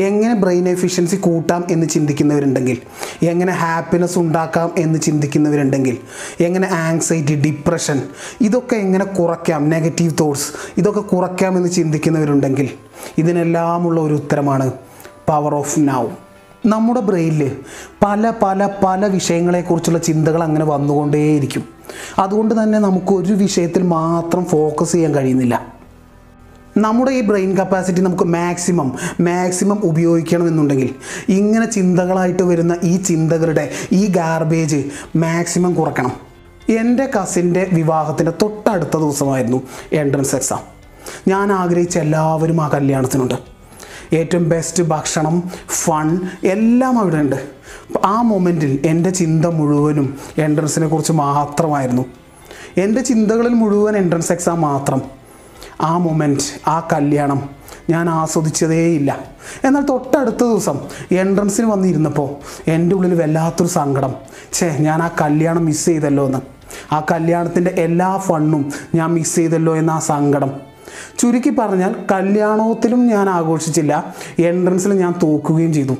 എങ്ങനെ brain efficiency കൂട്ടാം എന്ന് ചിന്തിക്കുന്നവരുണ്ടെങ്കിൽ എങ്ങനെ ഹാപ്പിനെസ് ഉണ്ടാക്കാം എന്ന് ചിന്തിക്കുന്നവരുണ്ടെങ്കിൽ എങ്ങനെ ആങ്സൈറ്റി ഡിപ്രഷൻ ഇതൊക്കെ എങ്ങനെ കുറയ്ക്കാം നെഗറ്റീവ് തോട്ട്സ് ഇതൊക്കെ കുറയ്ക്കാം എന്ന് ചിന്തിക്കുന്നവരുണ്ടെങ്കിൽ ഇതിനെല്ലാമുള്ള ഒരു ഉത്തരമാണ് പവർ ഓഫ് നൗ നമ്മുടെ ബ്രെയിനിൽ പല പല പല വിഷയങ്ങളെക്കുറിച്ചുള്ള ചിന്തകൾ അങ്ങനെ വന്നുകൊണ്ടേയിരിക്കും. അതുകൊണ്ട് തന്നെ നമുക്ക് ഒരു വിഷയത്തിൽ മാത്രം ഫോക്കസ് ചെയ്യാൻ കഴിയുന്നില്ല. നമ്മുടെ ഈ ബ്രെയിൻ കപ്പാസിറ്റി നമുക്ക് മാക്സിമം മാക്സിമം ഉപയോഗിക്കണമെന്നുണ്ടെങ്കിൽ ഇങ്ങനെ ചിന്തകളായിട്ട് വരുന്ന ഈ ചിന്തകളുടെ ഈ ഗാർബേജ് മാക്സിമം കുറക്കണം. എന്റെ കസിന്റെ വിവാഹത്തിന്റെ തൊട്ടടുത്ത ദിവസമായിരുന്നു എൻട്രൻസ് എക്സാം ഞാൻ ആഗ്രഹിച്ച എല്ലാവരും ആ കല്യാണത്തിനുണ്ട്. ഏറ്റവും ബെസ്റ്റ് ഭക്ഷണം ഫൺ എല്ലാം അവിടെ ഉണ്ട് ആ മൊമെന്റിൽ എന്റെ ചിന്ത മുഴുവനും എൻട്രൻസിനെ കുറിച്ച് മാത്രമായിരുന്നു. എന്റെ ചിന്തകളിൽ മുഴുവൻ എൻട്രൻസ് എക്സാം മാത്രം. ആ മൊമെന്റ് ആ കല്യാണം ഞാൻ ആസ്വദിച്ചതേയില്ല. എന്നാൽ തൊട്ടടുത്ത ദിവസം എൻട്രൻസിന് വന്നിരുന്നപ്പോൾ എന്റെ ഉള്ളിൽ വല്ലാത്തൊരു സങ്കടം. ഛേ ഞാൻ ആ കല്യാണം മിസ് ചെയ്തല്ലോ എന്ന്. ആ കല്യാണത്തിന്റെ എല്ലാ ഫണ്ണും ഞാൻ മിസ് ചെയ്തല്ലോ എന്ന ആ സങ്കടം. ചുരുക്കി പറഞ്ഞാൽ കല്യാണത്തിലും ഞാൻ ആഘോഷിച്ചില്ല. എൻട്രൻസിൽ ഞാൻ തോക്കുകയും ചെയ്തു.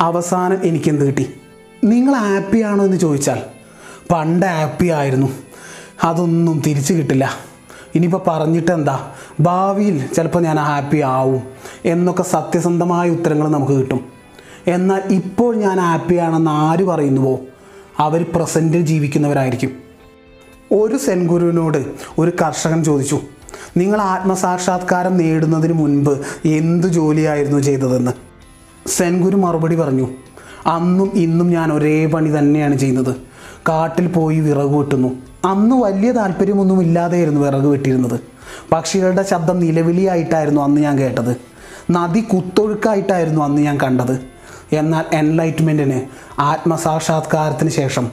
അവസാനം എനിക്കെന്ത് കിട്ടി? നിങ്ങൾ ഹാപ്പിയാണോ എന്ന് ചോദിച്ചാൽ പണ്ട് ഹാപ്പി ആയിരുന്നു. അതൊന്നും തിരിച്ചു കിട്ടില്ല. ഇനിയിപ്പോൾ പറഞ്ഞിട്ട് എന്താ ഭാവിയിൽ ചിലപ്പോൾ ഞാൻ ഹാപ്പി ആവും എന്നൊക്കെ സത്യസന്ധമായ ഉത്തരങ്ങൾ നമുക്ക് കിട്ടും. എന്നാൽ ഇപ്പോൾ ഞാൻ ഹാപ്പിയാണെന്ന് ആര് പറയുന്നുവോ? അവർ പ്രസന്റിൽ ജീവിക്കുന്നവരായിരിക്കും. ഒരു സെൻഗുരുവിനോട് ഒരു കർഷകൻ ചോദിച്ചു നിങ്ങൾ ആത്മസാക്ഷാത്കാരം നേടുന്നതിന് മുൻപ് എന്ത് ജോലിയായിരുന്നു ചെയ്തതെന്ന്? സെൻഗുരു മറുപടി പറഞ്ഞു അന്നും ഇന്നും ഞാൻ ഒരേ പണി തന്നെയാണ് ചെയ്യുന്നത്. കാട്ടിൽ പോയി വിറക് വെട്ടുന്നു. അന്ന് വലിയ താല്പര്യമൊന്നും ഇല്ലാതെയായിരുന്നു വിറക് വെട്ടിയിരുന്നത്. പക്ഷികളുടെ ശബ്ദം നിലവിളിയായിട്ടായിരുന്നു അന്ന് ഞാൻ കേട്ടത്. നദി കുത്തൊഴുക്കായിട്ടായിരുന്നു അന്ന് ഞാൻ കണ്ടത്. എന്നാൽ എൻലൈറ്റ്മെന്റിന് ആത്മസാക്ഷാത്കാരത്തിന് ശേഷം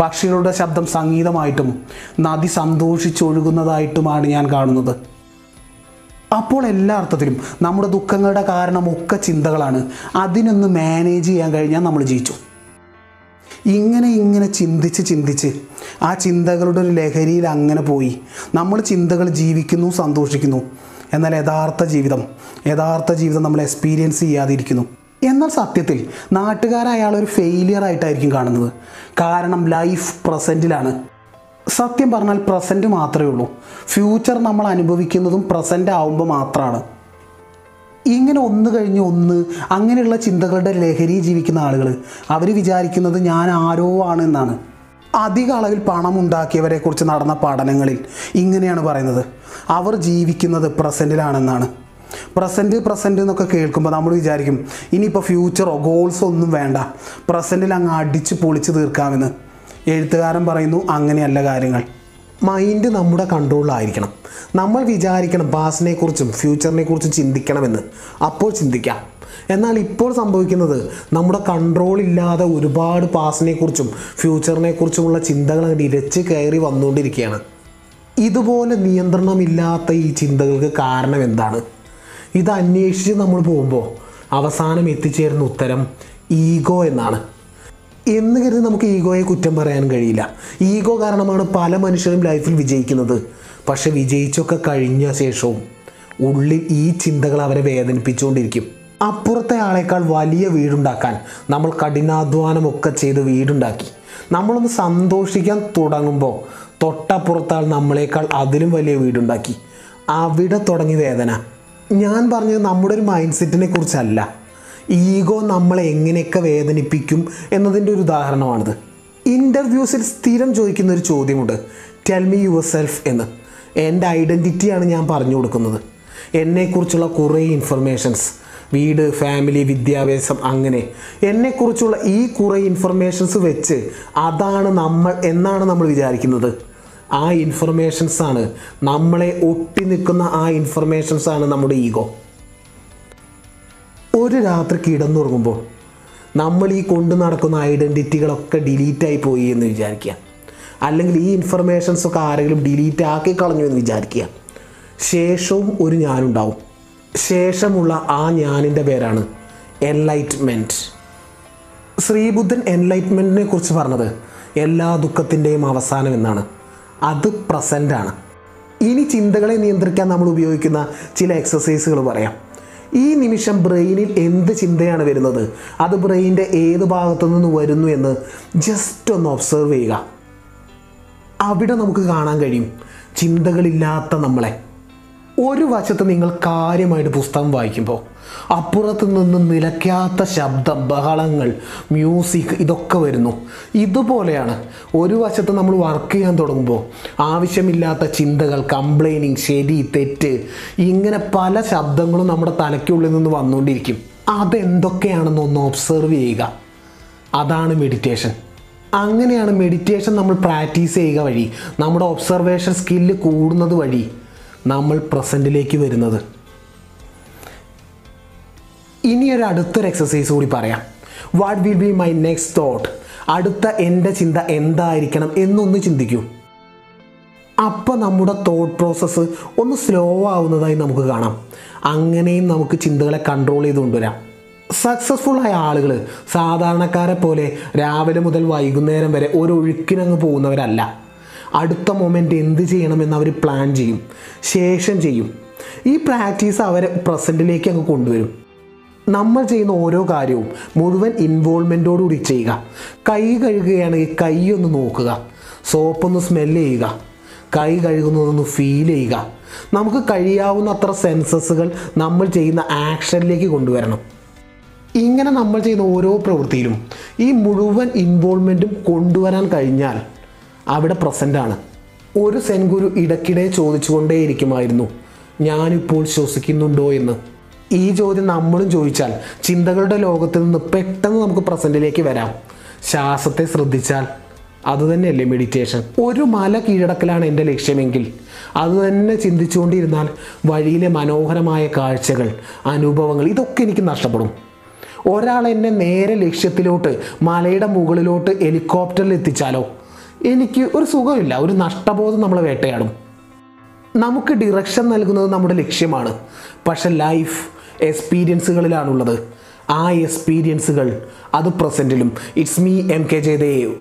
പക്ഷികളുടെ ശബ്ദം സംഗീതമായിട്ടും നദി സന്തോഷിച്ചൊഴുകുന്നതായിട്ടുമാണ് ഞാൻ കാണുന്നത്. അപ്പോൾ എല്ലാ അർത്ഥത്തിലും നമ്മുടെ ദുഃഖങ്ങളുടെ കാരണമൊക്കെ ചിന്തകളാണ്. അതിനൊന്ന് മാനേജ് ചെയ്യാൻ കഴിഞ്ഞാൽ നമ്മൾ ജയിച്ചു ഇങ്ങനെ ഇങ്ങനെ ചിന്തിച്ച് ചിന്തിച്ച് ആ ചിന്തകളുടെ ഒരു ലഹരിയിൽ അങ്ങനെ പോയി. നമ്മൾ ചിന്തകൾ ജീവിക്കുന്നു സന്തോഷിക്കുന്നു. എന്നാൽ യഥാർത്ഥ ജീവിതം യഥാർത്ഥ ജീവിതം നമ്മൾ എക്സ്പീരിയൻസ് ചെയ്യാതിരിക്കുന്നു. എന്നാൽ സത്യത്തിൽ ഒരു ഫെയിലിയർ ആയിട്ടായിരിക്കും കാണുന്നത്. കാരണം ലൈഫ് പ്രസന്റിലാണ് സത്യം പറഞ്ഞാൽ പ്രസന്റ് മാത്രമേ ഉള്ളൂ. ഫ്യൂച്ചർ നമ്മൾ അനുഭവിക്കുന്നതും പ്രസന്റ് ആവുമ്പോൾ മാത്രമാണ് ഇങ്ങനെ ഒന്ന് കഴിഞ്ഞ് ഒന്ന് അങ്ങനെയുള്ള ചിന്തകളുടെ ലഹരി ജീവിക്കുന്ന ആളുകൾ അവർ വിചാരിക്കുന്നത് ഞാൻ ആരോ ആണ് എന്നാണ്. അധിക അളവിൽ പണം ഉണ്ടാക്കിയവരെ കുറിച്ച് നടന്ന പഠനങ്ങളിൽ ഇങ്ങനെയാണ് പറയുന്നത്. അവർ ജീവിക്കുന്നത് പ്രസന്റിലാണെന്നാണ് പ്രസന്റ് പ്രസന്റ് എന്നൊക്കെ കേൾക്കുമ്പോൾ നമ്മൾ വിചാരിക്കും ഇനിയിപ്പോൾ ഫ്യൂച്ചറോ ഗോൾസോ ഒന്നും വേണ്ട. പ്രസന്റിൽ അങ്ങ് അടിച്ച് പൊളിച്ച് തീർക്കാമെന്ന്. എഴുത്തുകാരൻ പറയുന്നു അങ്ങനെയല്ല കാര്യങ്ങൾ. മൈൻഡ് നമ്മുടെ കൺട്രോളിലായിരിക്കണം നമ്മൾ വിചാരിക്കണം പാസ്റ്റിനെ കുറിച്ചും ഫ്യൂച്ചറിനെ കുറിച്ചും ചിന്തിക്കണമെന്ന്. അപ്പോൾ ചിന്തിക്കാം. എന്നാൽ ഇപ്പോൾ സംഭവിക്കുന്നത് നമ്മുടെ കൺട്രോൾ ഇല്ലാതെ ഒരുപാട് പാസ്റ്റിനെ കുറിച്ചും ഫ്യൂച്ചറിനെ കുറിച്ചുമുള്ള ചിന്തകൾ ഇരച്ച് കയറി വന്നുകൊണ്ടിരിക്കുകയാണ്. ഇതുപോലെ നിയന്ത്രണമില്ലാത്ത ഈ ചിന്തകൾക്ക് കാരണം എന്താണ്? ഇത് അന്വേഷിച്ച് നമ്മൾ പോകുമ്പോൾ അവസാനം എത്തിച്ചേരുന്ന ഉത്തരം ഈഗോ എന്നാണ്. എന്ന് കരുതി നമുക്ക് ഈഗോയെ കുറ്റം പറയാൻ കഴിയില്ല. ഈഗോ കാരണമാണ് പല മനുഷ്യരും ലൈഫിൽ വിജയിക്കുന്നത്. പക്ഷെ വിജയിച്ചൊക്കെ കഴിഞ്ഞ ശേഷവും ഉള്ളിൽ ഈ ചിന്തകൾ അവരെ വേദനിപ്പിച്ചുകൊണ്ടിരിക്കും. അപ്പുറത്തെ ആളേക്കാൾ വലിയ വീടുണ്ടാക്കാൻ നമ്മൾ കഠിനാധ്വാനമൊക്കെ ചെയ്ത് വീടുണ്ടാക്കി. നമ്മളൊന്ന് സന്തോഷിക്കാൻ തുടങ്ങുമ്പോൾ തൊട്ടപ്പുറത്താൾ നമ്മളേക്കാൾ അതിലും വലിയ വീടുണ്ടാക്കി. അവിടെ തുടങ്ങി വേദന. ഞാൻ പറഞ്ഞത് നമ്മുടെ ഒരു മൈൻഡ് സെറ്റിനെ കുറിച്ചല്ല. ഈഗോ നമ്മളെ എങ്ങനെയൊക്കെ വേദനിപ്പിക്കും എന്നതിന്റെ ഒരു ഉദാഹരണമാണിത്. ഇന്റർവ്യൂസിൽ സ്ഥിരം ചോദിക്കുന്ന ഒരു ചോദ്യമുണ്ട്. ടെൽ മീ യുവർ സെൽഫ് എന്ന്. എന്റെ ഐഡന്റിറ്റിയാണ് ഞാൻ പറഞ്ഞു കൊടുക്കുന്നത്. എന്നെക്കുറിച്ചുള്ള കുറേ ഇൻഫർമേഷൻസ്. വീട് ഫാമിലി വിദ്യാഭ്യാസം അങ്ങനെ. എന്നെക്കുറിച്ചുള്ള ഈ കുറേ ഇൻഫർമേഷൻസ് വെച്ച് അതാണ് നമ്മൾ എന്നാണ് നമ്മൾ വിചാരിക്കുന്നത്. ആ ഇൻഫർമേഷൻസാണ് നമ്മളെ ഒട്ടി നിൽക്കുന്ന ആ ഇൻഫർമേഷൻസാണ് നമ്മുടെ ഈഗോ. ഒരു രാത്രി കിടന്നുറങ്ങുമ്പോൾ നമ്മൾ ഈ കൊണ്ടു നടക്കുന്ന ഐഡന്റിറ്റികളൊക്കെ ഡിലീറ്റായി പോയി എന്ന് വിചാരിക്കുക. അല്ലെങ്കിൽ ഈ ഇൻഫർമേഷൻസൊക്കെ ആരെങ്കിലും ഡിലീറ്റ് ആക്കി കളഞ്ഞു എന്ന് വിചാരിക്കുക. ശേഷവും ഒരു ഞാനുണ്ടാവും. ശേഷമുള്ള ആ ഞാനിന്റെ പേരാണ് എൻലൈറ്റ്മെന്റ് ശ്രീബുദ്ധൻ എൻലൈറ്റ്മെന്റിനെ കുറിച്ച് പറഞ്ഞത് എല്ലാ ദുഃഖത്തിന്റെയും അവസാനം എന്നാണ്. അത് പ്രസന്റാണ് ഇനി ചിന്തകളെ നിയന്ത്രിക്കാൻ നമ്മൾ ഉപയോഗിക്കുന്ന ചില എക്സസൈസുകൾ പറയാം. ഈ നിമിഷം ബ്രെയിനിൽ എന്ത് ചിന്തയാണ് വരുന്നത്? അത് ബ്രെയിനിന്റെ ഏത് ഭാഗത്തു നിന്ന് വരുന്നു എന്ന് ജസ്റ്റ് ഒന്ന് ഒബ്സർവ് ചെയ്യുക. അവിടെ നമുക്ക് കാണാൻ കഴിയും. ചിന്തകളില്ലാത്ത നമ്മളെ. ഒരു വശത്ത് നിങ്ങൾ കാര്യമായിട്ട് പുസ്തകം വായിക്കുമ്പോൾ അപ്പുറത്ത് നിന്ന് നിലയ്ക്കാത്ത ശബ്ദം ബഹളങ്ങൾ മ്യൂസിക് ഇതൊക്കെ വരുന്നു. ഇതുപോലെയാണ് ഒരു വശത്ത് നമ്മൾ വർക്ക് ചെയ്യാൻ തുടങ്ങുമ്പോൾ ആവശ്യമില്ലാത്ത ചിന്തകൾ കംപ്ലൈനിങ് ശരി തെറ്റ് ഇങ്ങനെ പല ശബ്ദങ്ങളും നമ്മുടെ തലയ്ക്കുള്ളിൽ നിന്ന് വന്നുകൊണ്ടിരിക്കും. അതെന്തൊക്കെയാണെന്ന് ഒന്ന് ഒബ്സർവ് ചെയ്യുക. അതാണ് മെഡിറ്റേഷൻ അങ്ങനെയാണ് മെഡിറ്റേഷൻ നമ്മൾ പ്രാക്ടീസ് ചെയ്യുക വഴി. നമ്മുടെ ഒബ്സർവേഷൻ സ്കില്ല് കൂടുന്നത് വഴി. നമ്മൾ പ്രസന്റിലേക്ക് വരുന്നത്. ഇനി ഒരു അടുത്തൊരു എക്സസൈസ് കൂടി പറയാം. What will be my next thought അടുത്ത എന്റെ ചിന്ത എന്തായിരിക്കണം എന്നൊന്ന് ചിന്തിക്കൂ. അപ്പം നമ്മുടെ തോട്ട് പ്രോസസ്സ് ഒന്ന് സ്ലോ ആവുന്നതായി നമുക്ക് കാണാം. അങ്ങനെയും നമുക്ക് ചിന്തകളെ കൺട്രോൾ ചെയ്ത് കൊണ്ടുവരാം. സക്സസ്ഫുൾ ആയ ആളുകൾ സാധാരണക്കാരെ പോലെ രാവിലെ മുതൽ വൈകുന്നേരം വരെ ഒരു ഒഴുക്കിനങ്ങ് പോകുന്നവരല്ല. അടുത്ത മൊമെന്റ് എന്ത് ചെയ്യണമെന്ന് അവർ പ്ലാൻ ചെയ്യും ശേഷം ചെയ്യും. ഈ പ്രാക്ടീസ് അവരെ പ്രസന്റിലേക്ക് അങ്ങ് കൊണ്ടുവരും. നമ്മൾ ചെയ്യുന്ന ഓരോ കാര്യവും മുഴുവൻ ഇൻവോൾവ്മെന്റോടുകൂടി ചെയ്യുക. കൈ കഴുകുകയാണെങ്കിൽ കൈ ഒന്ന് നോക്കുക. സോപ്പൊന്ന് സ്മെല്ല് ചെയ്യുക. കൈ കഴുകുന്നതൊന്ന് ഫീൽ ചെയ്യുക. നമുക്ക് കഴിയാവുന്ന അത്ര സെൻസസുകൾ നമ്മൾ ചെയ്യുന്ന ആക്ഷനിലേക്ക് കൊണ്ടുവരണം. ഇങ്ങനെ നമ്മൾ ചെയ്യുന്ന ഓരോ പ്രവൃത്തിയിലും ഈ മുഴുവൻ ഇൻവോൾവ്മെന്റും കൊണ്ടുവരാൻ കഴിഞ്ഞാൽ അവിടെ പ്രസന്റാണ് ഒരു സെൻഗുരു ഇടയ്ക്കിടെ ചോദിച്ചുകൊണ്ടേയിരിക്കുമായിരുന്നു. ഞാനിപ്പോൾ ശ്വസിക്കുന്നുണ്ടോ എന്ന്? ഈ ചോദ്യം നമ്മളും ചോദിച്ചാൽ ചിന്തകളുടെ ലോകത്ത് നിന്ന് പെട്ടെന്ന് നമുക്ക് പ്രസന്റിലേക്ക് വരാം. ശ്വാസത്തെ ശ്രദ്ധിച്ചാൽ അതുതന്നെയല്ലേ മെഡിറ്റേഷൻ ഒരു മല കീഴടക്കലാണ് എന്റെ ലക്ഷ്യമെങ്കിൽ. അതുതന്നെ ചിന്തിച്ചുകൊണ്ടിരുന്നാൽ വഴിയിലെ മനോഹരമായ കാഴ്ചകൾ അനുഭവങ്ങൾ ഇതൊക്കെ എനിക്ക് നഷ്ടപ്പെടും. ഒരാൾ എന്നെ നേരെ ലക്ഷ്യത്തിലോട്ട് മലയുടെ മുകളിലോട്ട് ഹെലികോപ്റ്ററിൽ എത്തിച്ചാലോ? എനിക്ക് ഒരു സുഖമില്ല. ഒരു നഷ്ടബോധം നമ്മളെ വേട്ടയാടും. നമുക്ക് ഡിറക്ഷൻ നൽകുന്നത് നമ്മുടെ ലക്ഷ്യമാണ്. പക്ഷെ ലൈഫ് എക്സ്പീരിയൻസുകളിലാണുള്ളത് ആ എക്സ്പീരിയൻസുകൾ അത് പ്രസന്റിലും it's me M K Jayadev